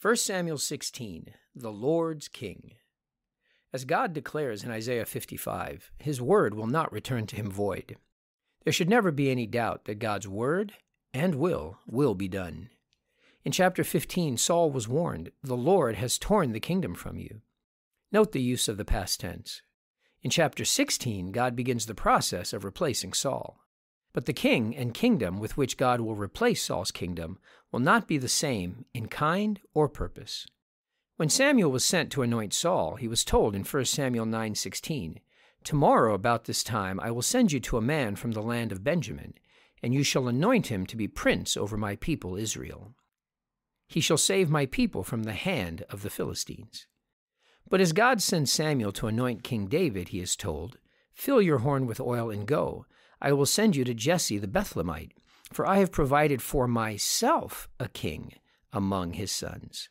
1 Samuel 16, the Lord's King. As God declares in Isaiah 55, his word will not return to him void. There should never be any doubt that God's word and will will be done. In chapter 15, Saul was warned, The Lord has torn the kingdom from you. Note the use of the past tense. In chapter 16, God begins the process of replacing Saul. But the king and kingdom with which God will replace Saul's kingdom will not be the same in kind or purpose. When Samuel was sent to anoint Saul, he was told in 1 Samuel 9:16, "Tomorrow about this time I will send you to a man from the land of Benjamin, and you shall anoint him to be prince over my people Israel. He shall save my people from the hand of the Philistines." But as God sends Samuel to anoint King David, he is told, "Fill your horn with oil and go." I will send you to Jesse the Bethlehemite, for I have provided for myself a king among his sons.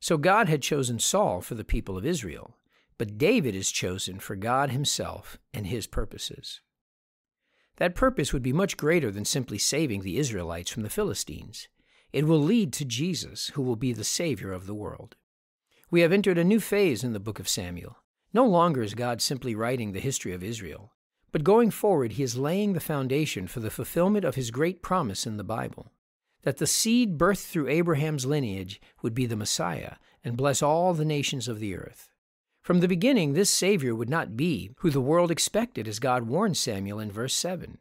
So God had chosen Saul for the people of Israel, but David is chosen for God himself and his purposes. That purpose would be much greater than simply saving the Israelites from the Philistines. It will lead to Jesus, who will be the Savior of the world. We have entered a new phase in the book of Samuel. No longer is God simply writing the history of Israel. But going forward, he is laying the foundation for the fulfillment of his great promise in the Bible that the seed birthed through Abraham's lineage would be the Messiah and bless all the nations of the earth. From the beginning, this Savior would not be who the world expected, as God warned Samuel in verse 7.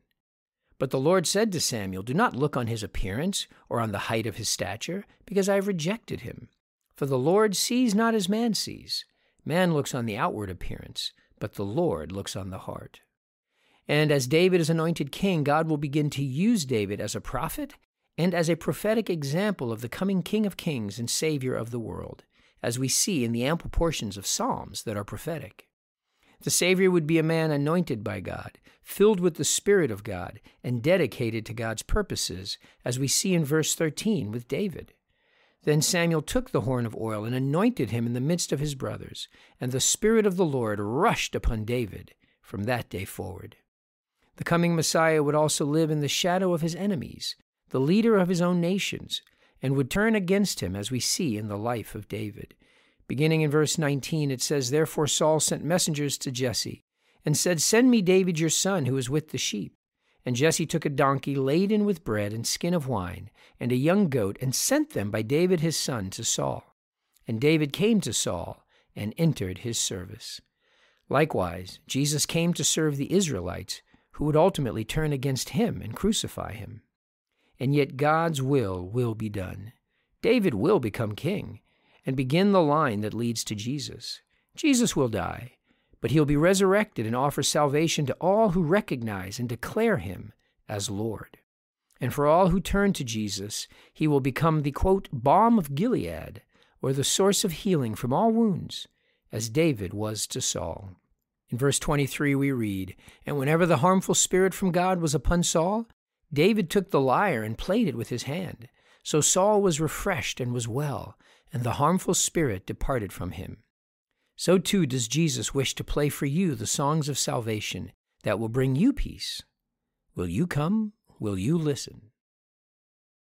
But the Lord said to Samuel, Do not look on his appearance or on the height of his stature, because I have rejected him. For the Lord sees not as man sees. Man looks on the outward appearance, but the Lord looks on the heart. And as David is anointed king, God will begin to use David as a prophet and as a prophetic example of the coming King of Kings and Savior of the world, as we see in the ample portions of Psalms that are prophetic. The Savior would be a man anointed by God, filled with the Spirit of God, and dedicated to God's purposes, as we see in verse 13 with David. Then Samuel took the horn of oil and anointed him in the midst of his brothers, and the Spirit of the Lord rushed upon David from that day forward. The coming Messiah would also live in the shadow of his enemies, the leader of his own nations, and would turn against him, as we see in the life of David. Beginning in verse 19, it says, Therefore Saul sent messengers to Jesse, and said, Send me David your son, who is with the sheep. And Jesse took a donkey laden with bread and skin of wine, and a young goat, and sent them by David his son to Saul. And David came to Saul, and entered his service. Likewise, Jesus came to serve the Israelites, who would ultimately turn against him and crucify him. And yet God's will will be done. David will become king and begin the line that leads to Jesus. Jesus will die, but he'll be resurrected and offer salvation to all who recognize and declare him as Lord. And for all who turn to Jesus, he will become the quote, balm of Gilead, or the source of healing from all wounds, as David was to Saul. In verse 23, we read And whenever the harmful spirit from God was upon Saul, David took the lyre and played it with his hand. So Saul was refreshed and was well, and the harmful spirit departed from him. So too does Jesus wish to play for you the songs of salvation that will bring you peace. Will you come? Will you listen?